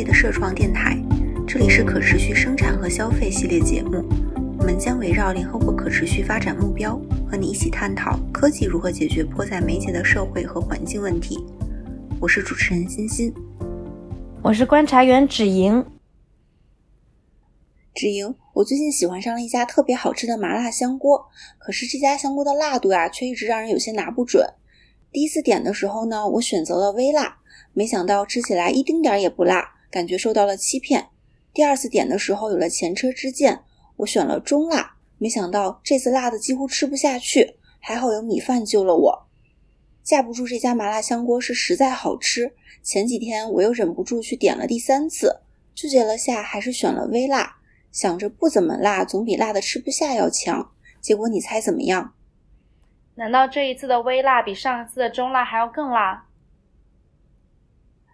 界的社创电台，这里是可持续生产和消费系列节目。我们将围绕联合国可持续发展目标，和你一起探讨科技如何解决迫在眉睫的社会和环境问题。我是主持人欣欣，我是观察员芷莹。芷莹，我最近喜欢上了一家特别好吃的麻辣香锅，可是这家香锅的辣度呀，却一直让人有些拿不准。第一次点的时候呢，我选择了微辣，没想到吃起来一丁点儿也不辣，感觉受到了欺骗。第二次点的时候有了前车之鉴，我选了中辣，没想到这次辣的几乎吃不下去，还好有米饭救了我。架不住这家麻辣香锅是实在好吃，前几天我又忍不住去点了第三次，纠结了下还是选了微辣，想着不怎么辣总比辣的吃不下要强。结果你猜怎么样？难道这一次的微辣比上一次的中辣还要更辣？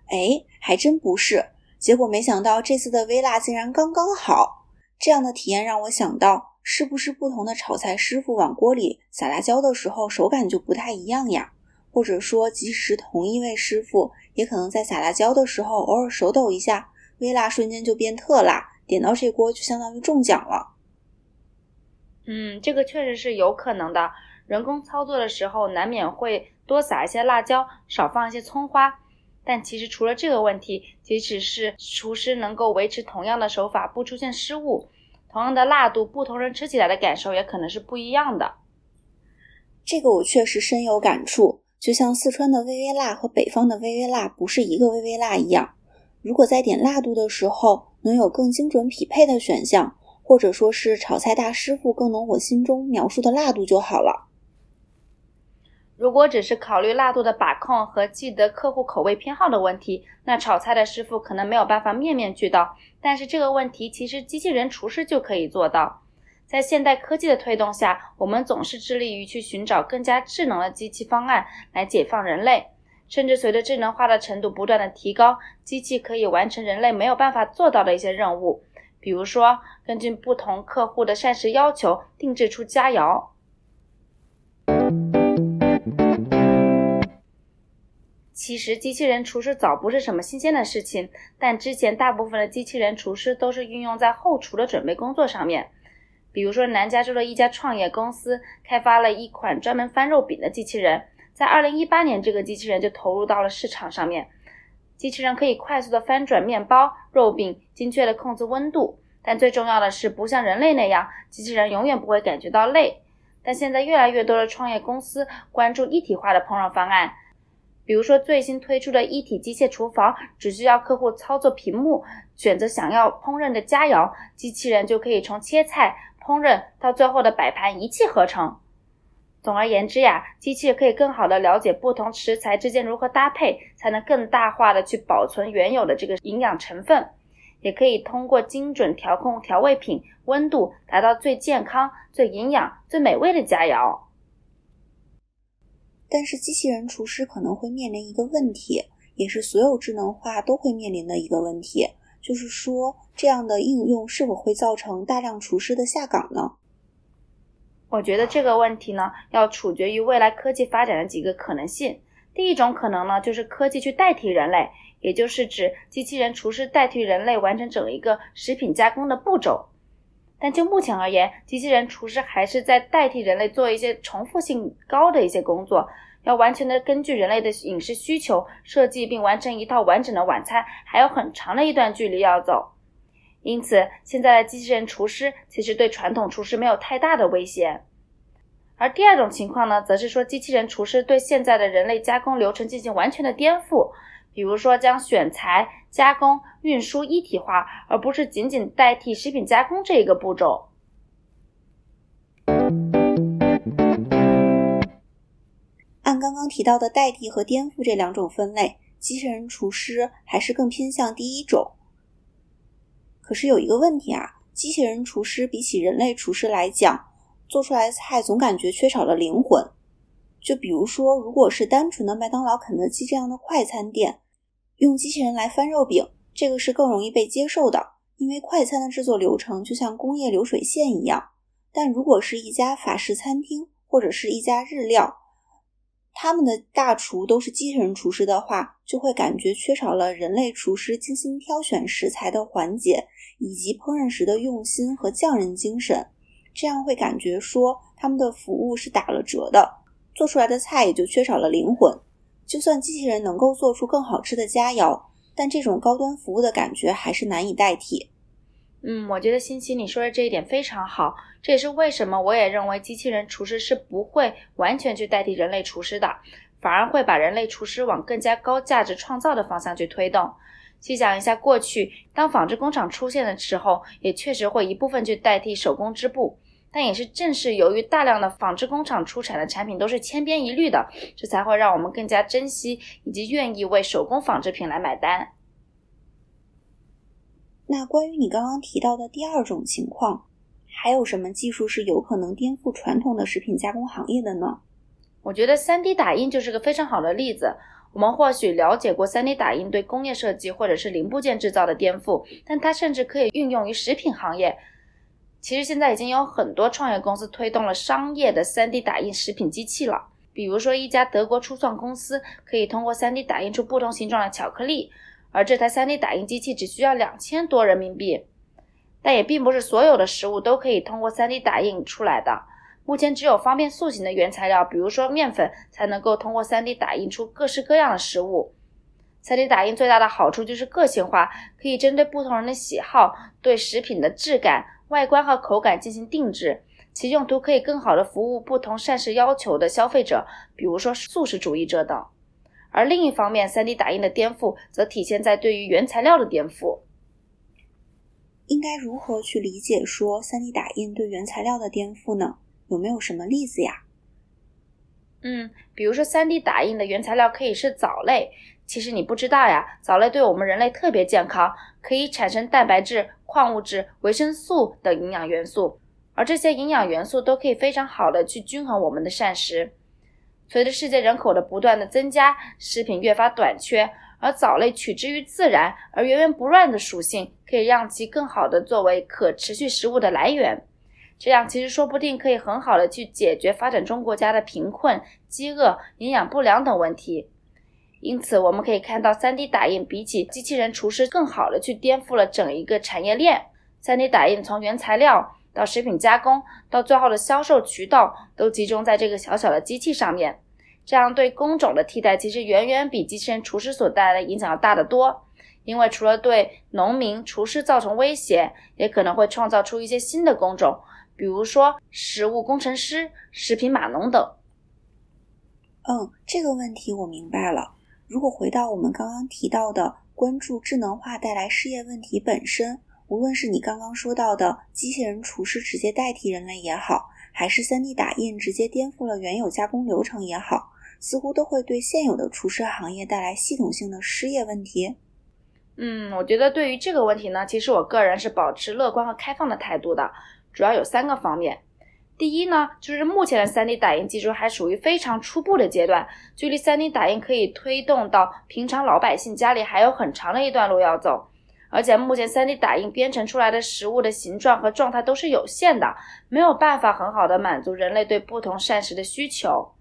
哎，还真不是。结果没想到这次的微辣竟然刚刚好。这样的体验让我想到，是不是不同的炒菜师傅往锅里撒辣椒的时候手感就不太一样呀？或者说，即使同一位师傅，也可能在撒辣椒的时候偶尔手抖一下，微辣瞬间就变特辣，点到这锅就相当于中奖了。嗯，这个确实是有可能的。人工操作的时候，难免会多撒一些辣椒，少放一些葱花。但其实除了这个问题，即使是厨师能够维持同样的手法，不出现失误，同样的辣度，不同人吃起来的感受也可能是不一样的。这个我确实深有感触，就像四川的微微辣和北方的微微辣不是一个微微辣一样。如果在点辣度的时候能有更精准匹配的选项，或者说是炒菜大师傅更能我心中描述的辣度就好了。如果只是考虑辣度的把控和记得客户口味偏好的问题，那炒菜的师傅可能没有办法面面俱到。但是这个问题其实机器人厨师就可以做到。在现代科技的推动下，我们总是致力于去寻找更加智能的机器方案来解放人类。甚至随着智能化的程度不断的提高，机器可以完成人类没有办法做到的一些任务，比如说根据不同客户的膳食要求定制出佳肴。其实，机器人厨师早不是什么新鲜的事情，但之前大部分的机器人厨师都是运用在后厨的准备工作上面。比如说，南加州的一家创业公司开发了一款专门翻肉饼的机器人，在2018年，这个机器人就投入到了市场上面。机器人可以快速的翻转面包、肉饼，精确的控制温度，但最重要的是，不像人类那样，机器人永远不会感觉到累。但现在，越来越多的创业公司关注一体化的烹饪方案。比如说，最新推出的一体机械厨房，只需要客户操作屏幕，选择想要烹饪的佳肴，机器人就可以从切菜、烹饪到最后的摆盘一气呵成。总而言之呀，机器可以更好的了解不同食材之间如何搭配，才能更大化的去保存原有的这个营养成分，也可以通过精准调控调味品温度，达到最健康、最营养、最美味的佳肴。但是，机器人厨师可能会面临一个问题，也是所有智能化都会面临的一个问题，就是说，这样的应用是否会造成大量厨师的下岗呢？我觉得这个问题呢，要取决于未来科技发展的几个可能性。第一种可能呢，就是科技去代替人类，也就是指机器人厨师代替人类完成整一个食品加工的步骤。但就目前而言，机器人厨师还是在代替人类做一些重复性高的一些工作，要完全的根据人类的饮食需求设计并完成一套完整的晚餐，还有很长的一段距离要走。因此，现在的机器人厨师其实对传统厨师没有太大的威胁。而第二种情况呢，则是说机器人厨师对现在的人类加工流程进行完全的颠覆。比如说，将选材、加工、运输一体化，而不是仅仅代替食品加工这一个步骤。按刚刚提到的代替和颠覆这两种分类，机器人厨师还是更偏向第一种。可是有一个问题啊，机器人厨师比起人类厨师来讲，做出来的菜总感觉缺少了灵魂。就比如说，如果是单纯的麦当劳、肯德基这样的快餐店。用机器人来翻肉饼，这个是更容易被接受的，因为快餐的制作流程就像工业流水线一样。但如果是一家法式餐厅或者是一家日料，他们的大厨都是机器人厨师的话，就会感觉缺少了人类厨师精心挑选食材的环节，以及烹饪时的用心和匠人精神。这样会感觉说他们的服务是打了折的，做出来的菜也就缺少了灵魂。就算机器人能够做出更好吃的佳肴，但这种高端服务的感觉还是难以代替。嗯，我觉得欣琪你说的这一点非常好，这也是为什么我也认为机器人厨师是不会完全去代替人类厨师的，反而会把人类厨师往更加高价值创造的方向去推动。细想一下，过去当纺织工厂出现的时候，也确实会一部分去代替手工织布。但也是正是由于大量的纺织工厂出产的产品都是千篇一律的，这才会让我们更加珍惜以及愿意为手工纺织品来买单。那关于你刚刚提到的第二种情况，还有什么技术是有可能颠覆传统的食品加工行业的呢？我觉得 3D 打印就是个非常好的例子。我们或许了解过 3D 打印对工业设计或者是零部件制造的颠覆，但它甚至可以运用于食品行业。其实现在已经有很多创业公司推动了商业的 3D 打印食品机器了。比如说，一家德国初创公司可以通过 3D 打印出不同形状的巧克力，而这台 3D 打印机器只需要两千多人民币。但也并不是所有的食物都可以通过 3D 打印出来的。目前只有方便塑形的原材料，比如说面粉，才能够通过 3D 打印出各式各样的食物。3D 打印最大的好处就是个性化，可以针对不同人的喜好，对食品的质感。外观和口感进行定制，其用途可以更好的服务不同膳食要求的消费者，比如说素食主义者等。而另一方面，3D 打印的颠覆则体现在对于原材料的颠覆。应该如何去理解说 3D 打印对原材料的颠覆呢？有没有什么例子呀？嗯，比如说 3D 打印的原材料可以是藻类。其实你不知道呀，藻类对我们人类特别健康，可以产生蛋白质、矿物质、维生素等营养元素，而这些营养元素都可以非常好的去均衡我们的膳食。随着世界人口的不断的增加，食品越发短缺，而藻类取之于自然而源源不乱的属性，可以让其更好的作为可持续食物的来源。这样其实说不定可以很好的去解决发展中国家的贫困、饥饿、营养不良等问题。因此，我们可以看到，3D 打印比起机器人厨师更好的去颠覆了整一个产业链。3D 打印从原材料到食品加工，到最后的销售渠道，都集中在这个小小的机器上面。这样对工种的替代，其实远远比机器人厨师所带来的影响要大得多。因为除了对农民、厨师造成威胁，也可能会创造出一些新的工种，比如说食物工程师、食品码农等。嗯，这个问题我明白了。如果回到我们刚刚提到的关注智能化带来失业问题本身，无论是你刚刚说到的机器人厨师直接代替人类也好，还是 3D 打印直接颠覆了原有加工流程也好，似乎都会对现有的厨师行业带来系统性的失业问题。嗯，我觉得对于这个问题呢，其实我个人是保持乐观和开放的态度的，主要有三个方面。第一呢，就是目前的 3D 打印技术还属于非常初步的阶段，距离 3D 打印可以推动到平常老百姓家里还有很长的一段路要走。而且目前 3D 打印编程出来的食物的形状和状态都是有限的，没有办法很好的满足人类对不同膳食的需求。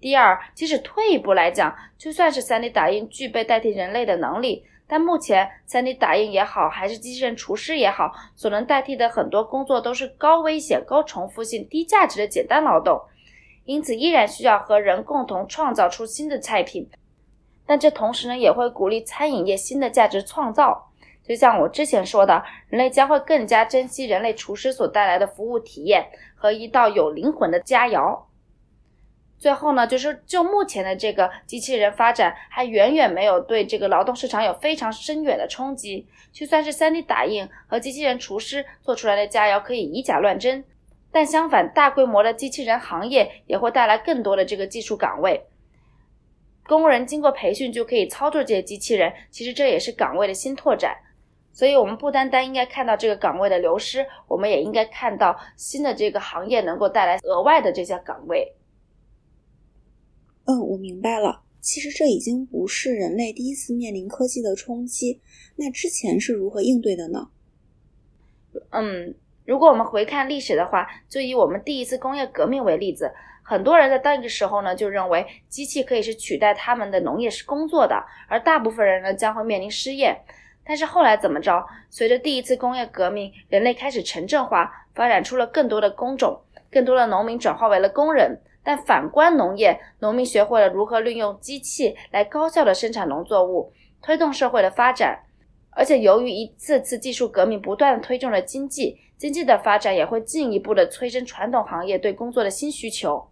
第二，即使退一步来讲，就算是 3D 打印具备代替人类的能力。但目前，3D 打印也好，还是机器人厨师也好，所能代替的很多工作都是高危险、高重复性、低价值的简单劳动，因此依然需要和人共同创造出新的菜品。但这同时呢，也会鼓励餐饮业新的价值创造。就像我之前说的，人类将会更加珍惜人类厨师所带来的服务体验和一道有灵魂的佳肴。最后呢，就是就目前的这个机器人发展，还远远没有对这个劳动市场有非常深远的冲击。就算是 3D 打印和机器人厨师做出来的佳肴可以以假乱真，但相反，大规模的机器人行业也会带来更多的这个技术岗位。工人经过培训就可以操作这些机器人，其实这也是岗位的新拓展。所以，我们不单单应该看到这个岗位的流失，我们也应该看到新的这个行业能够带来额外的这些岗位。嗯，我明白了。其实这已经不是人类第一次面临科技的冲击。那之前是如何应对的呢？嗯，如果我们回看历史的话，就以我们第一次工业革命为例子，很多人在那个时候呢就认为机器可以是取代他们的农业是工作的，而大部分人呢将会面临失业。但是后来怎么着？随着第一次工业革命，人类开始城镇化，发展出了更多的工种，更多的农民转化为了工人。但反观农业，农民学会了如何利用机器来高效的生产农作物，推动社会的发展。而且由于一次次技术革命不断推动了经济，经济的发展也会进一步的催生传统行业对工作的新需求。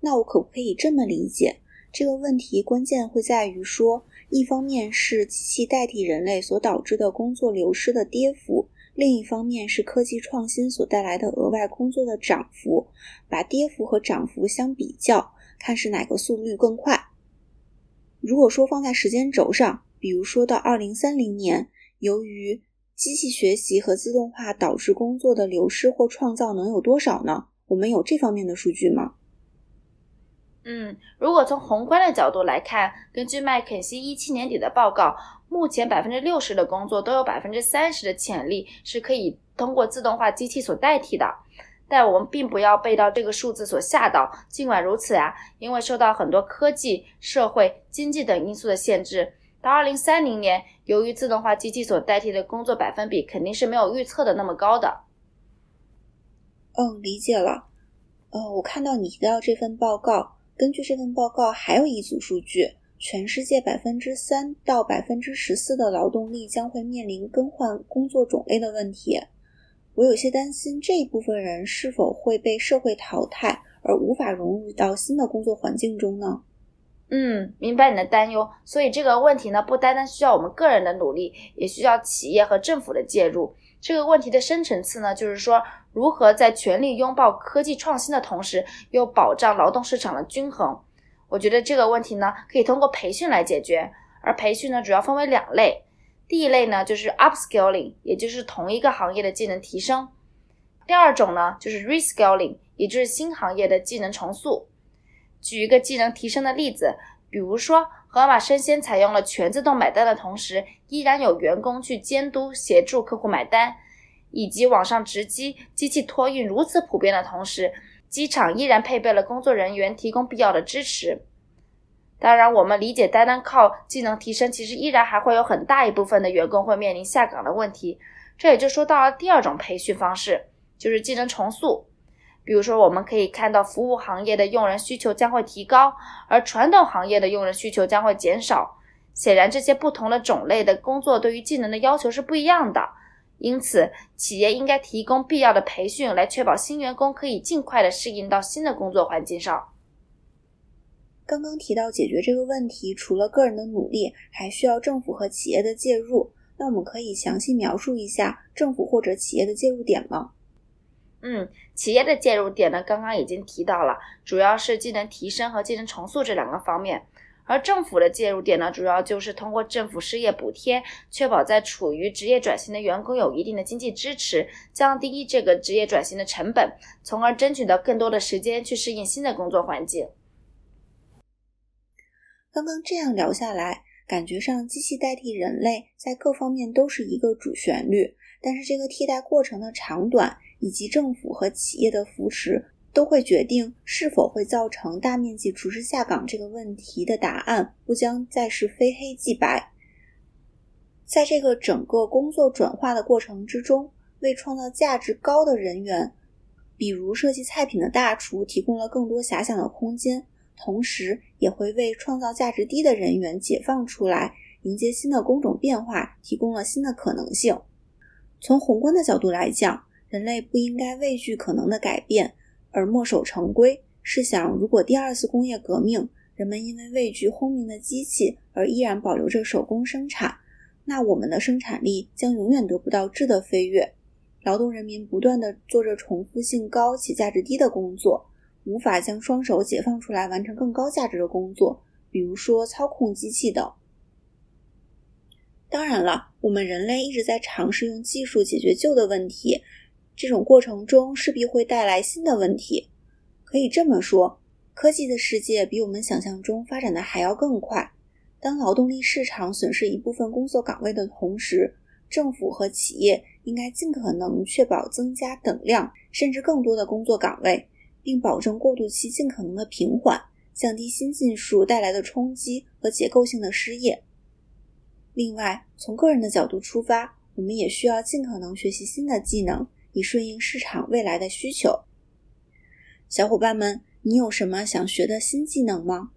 那我可不可以这么理解？这个问题关键会在于说，一方面是机器代替人类所导致的工作流失的跌幅。另一方面是科技创新所带来的额外工作的涨幅，把跌幅和涨幅相比较，看是哪个速率更快。如果说放在时间轴上，比如说到二零三零年，由于机器学习和自动化导致工作的流失或创造能有多少呢？我们有这方面的数据吗？嗯，如果从宏观的角度来看，根据麦肯锡一七年底的报告，目前百分之六十的工作都有百分之三十的潜力是可以通过自动化机器所代替的。但我们并不要被到这个数字所吓到。尽管如此啊，因为受到很多科技、社会、经济等因素的限制，到二零三零年，由于自动化机器所代替的工作百分比肯定是没有预测的那么高的。嗯，理解了。呃，我看到你提到这份报告。根据这份报告，还有一组数据：全世界百分之三到百分之十四的劳动力将会面临更换工作种类的问题。我有些担心这一部分人是否会被社会淘汰，而无法融入到新的工作环境中呢？嗯，明白你的担忧。所以这个问题呢，不单单需要我们个人的努力，也需要企业和政府的介入。这个问题的深层次呢，就是说。如何在全力拥抱科技创新的同时，又保障劳动市场的均衡？我觉得这个问题呢，可以通过培训来解决。而培训呢，主要分为两类。第一类呢，就是 upskilling，也就是同一个行业的技能提升；第二种呢，就是 reskilling，也就是新行业的技能重塑。举一个技能提升的例子，比如说，盒马生鲜采用了全自动买单的同时，依然有员工去监督协助客户买单。以及网上直机、机器托运如此普遍的同时，机场依然配备了工作人员提供必要的支持。当然，我们理解单单靠技能提升，其实依然还会有很大一部分的员工会面临下岗的问题。这也就说到了第二种培训方式，就是技能重塑。比如说，我们可以看到服务行业的用人需求将会提高，而传统行业的用人需求将会减少。显然，这些不同的种类的工作对于技能的要求是不一样的。因此，企业应该提供必要的培训，来确保新员工可以尽快的适应到新的工作环境上。刚刚提到解决这个问题，除了个人的努力，还需要政府和企业的介入。那我们可以详细描述一下政府或者企业的介入点吗？嗯，企业的介入点呢，刚刚已经提到了，主要是技能提升和技能重塑这两个方面。而政府的介入点呢，主要就是通过政府失业补贴，确保在处于职业转型的员工有一定的经济支持，降低这个职业转型的成本，从而争取到更多的时间去适应新的工作环境。刚刚这样聊下来，感觉上机器代替人类在各方面都是一个主旋律，但是这个替代过程的长短以及政府和企业的扶持。都会决定是否会造成大面积厨师下岗这个问题的答案不将再是非黑即白。在这个整个工作转化的过程之中，为创造价值高的人员，比如设计菜品的大厨，提供了更多遐想的空间，同时也会为创造价值低的人员解放出来，迎接新的工种变化，提供了新的可能性。从宏观的角度来讲，人类不应该畏惧可能的改变。而墨守成规。试想，如果第二次工业革命，人们因为畏惧轰鸣的机器而依然保留着手工生产，那我们的生产力将永远得不到质的飞跃。劳动人民不断地做着重复性高且价值低的工作，无法将双手解放出来完成更高价值的工作，比如说操控机器等。当然了，我们人类一直在尝试用技术解决旧的问题。这种过程中势必会带来新的问题。可以这么说，科技的世界比我们想象中发展的还要更快。当劳动力市场损失一部分工作岗位的同时，政府和企业应该尽可能确保增加等量甚至更多的工作岗位，并保证过渡期尽可能的平缓，降低新技术带来的冲击和结构性的失业。另外，从个人的角度出发，我们也需要尽可能学习新的技能，以顺应市场未来的需求。小伙伴们，你有什么想学的新技能吗？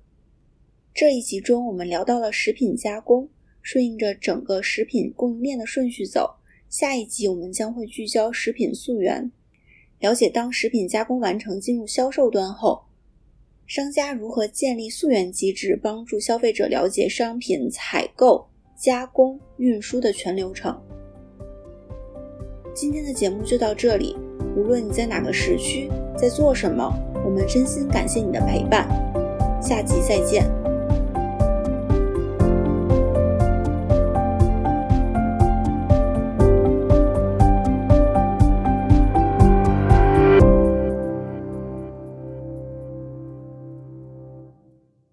这一集中，我们聊到了食品加工，顺应着整个食品供应链的顺序走。下一集我们将会聚焦食品溯源，了解当食品加工完成进入销售端后，商家如何建立溯源机制，帮助消费者了解商品采购、加工、运输的全流程。今天的节目就到这里，无论你在哪个时区，在做什么，我们真心感谢你的陪伴。下集再见。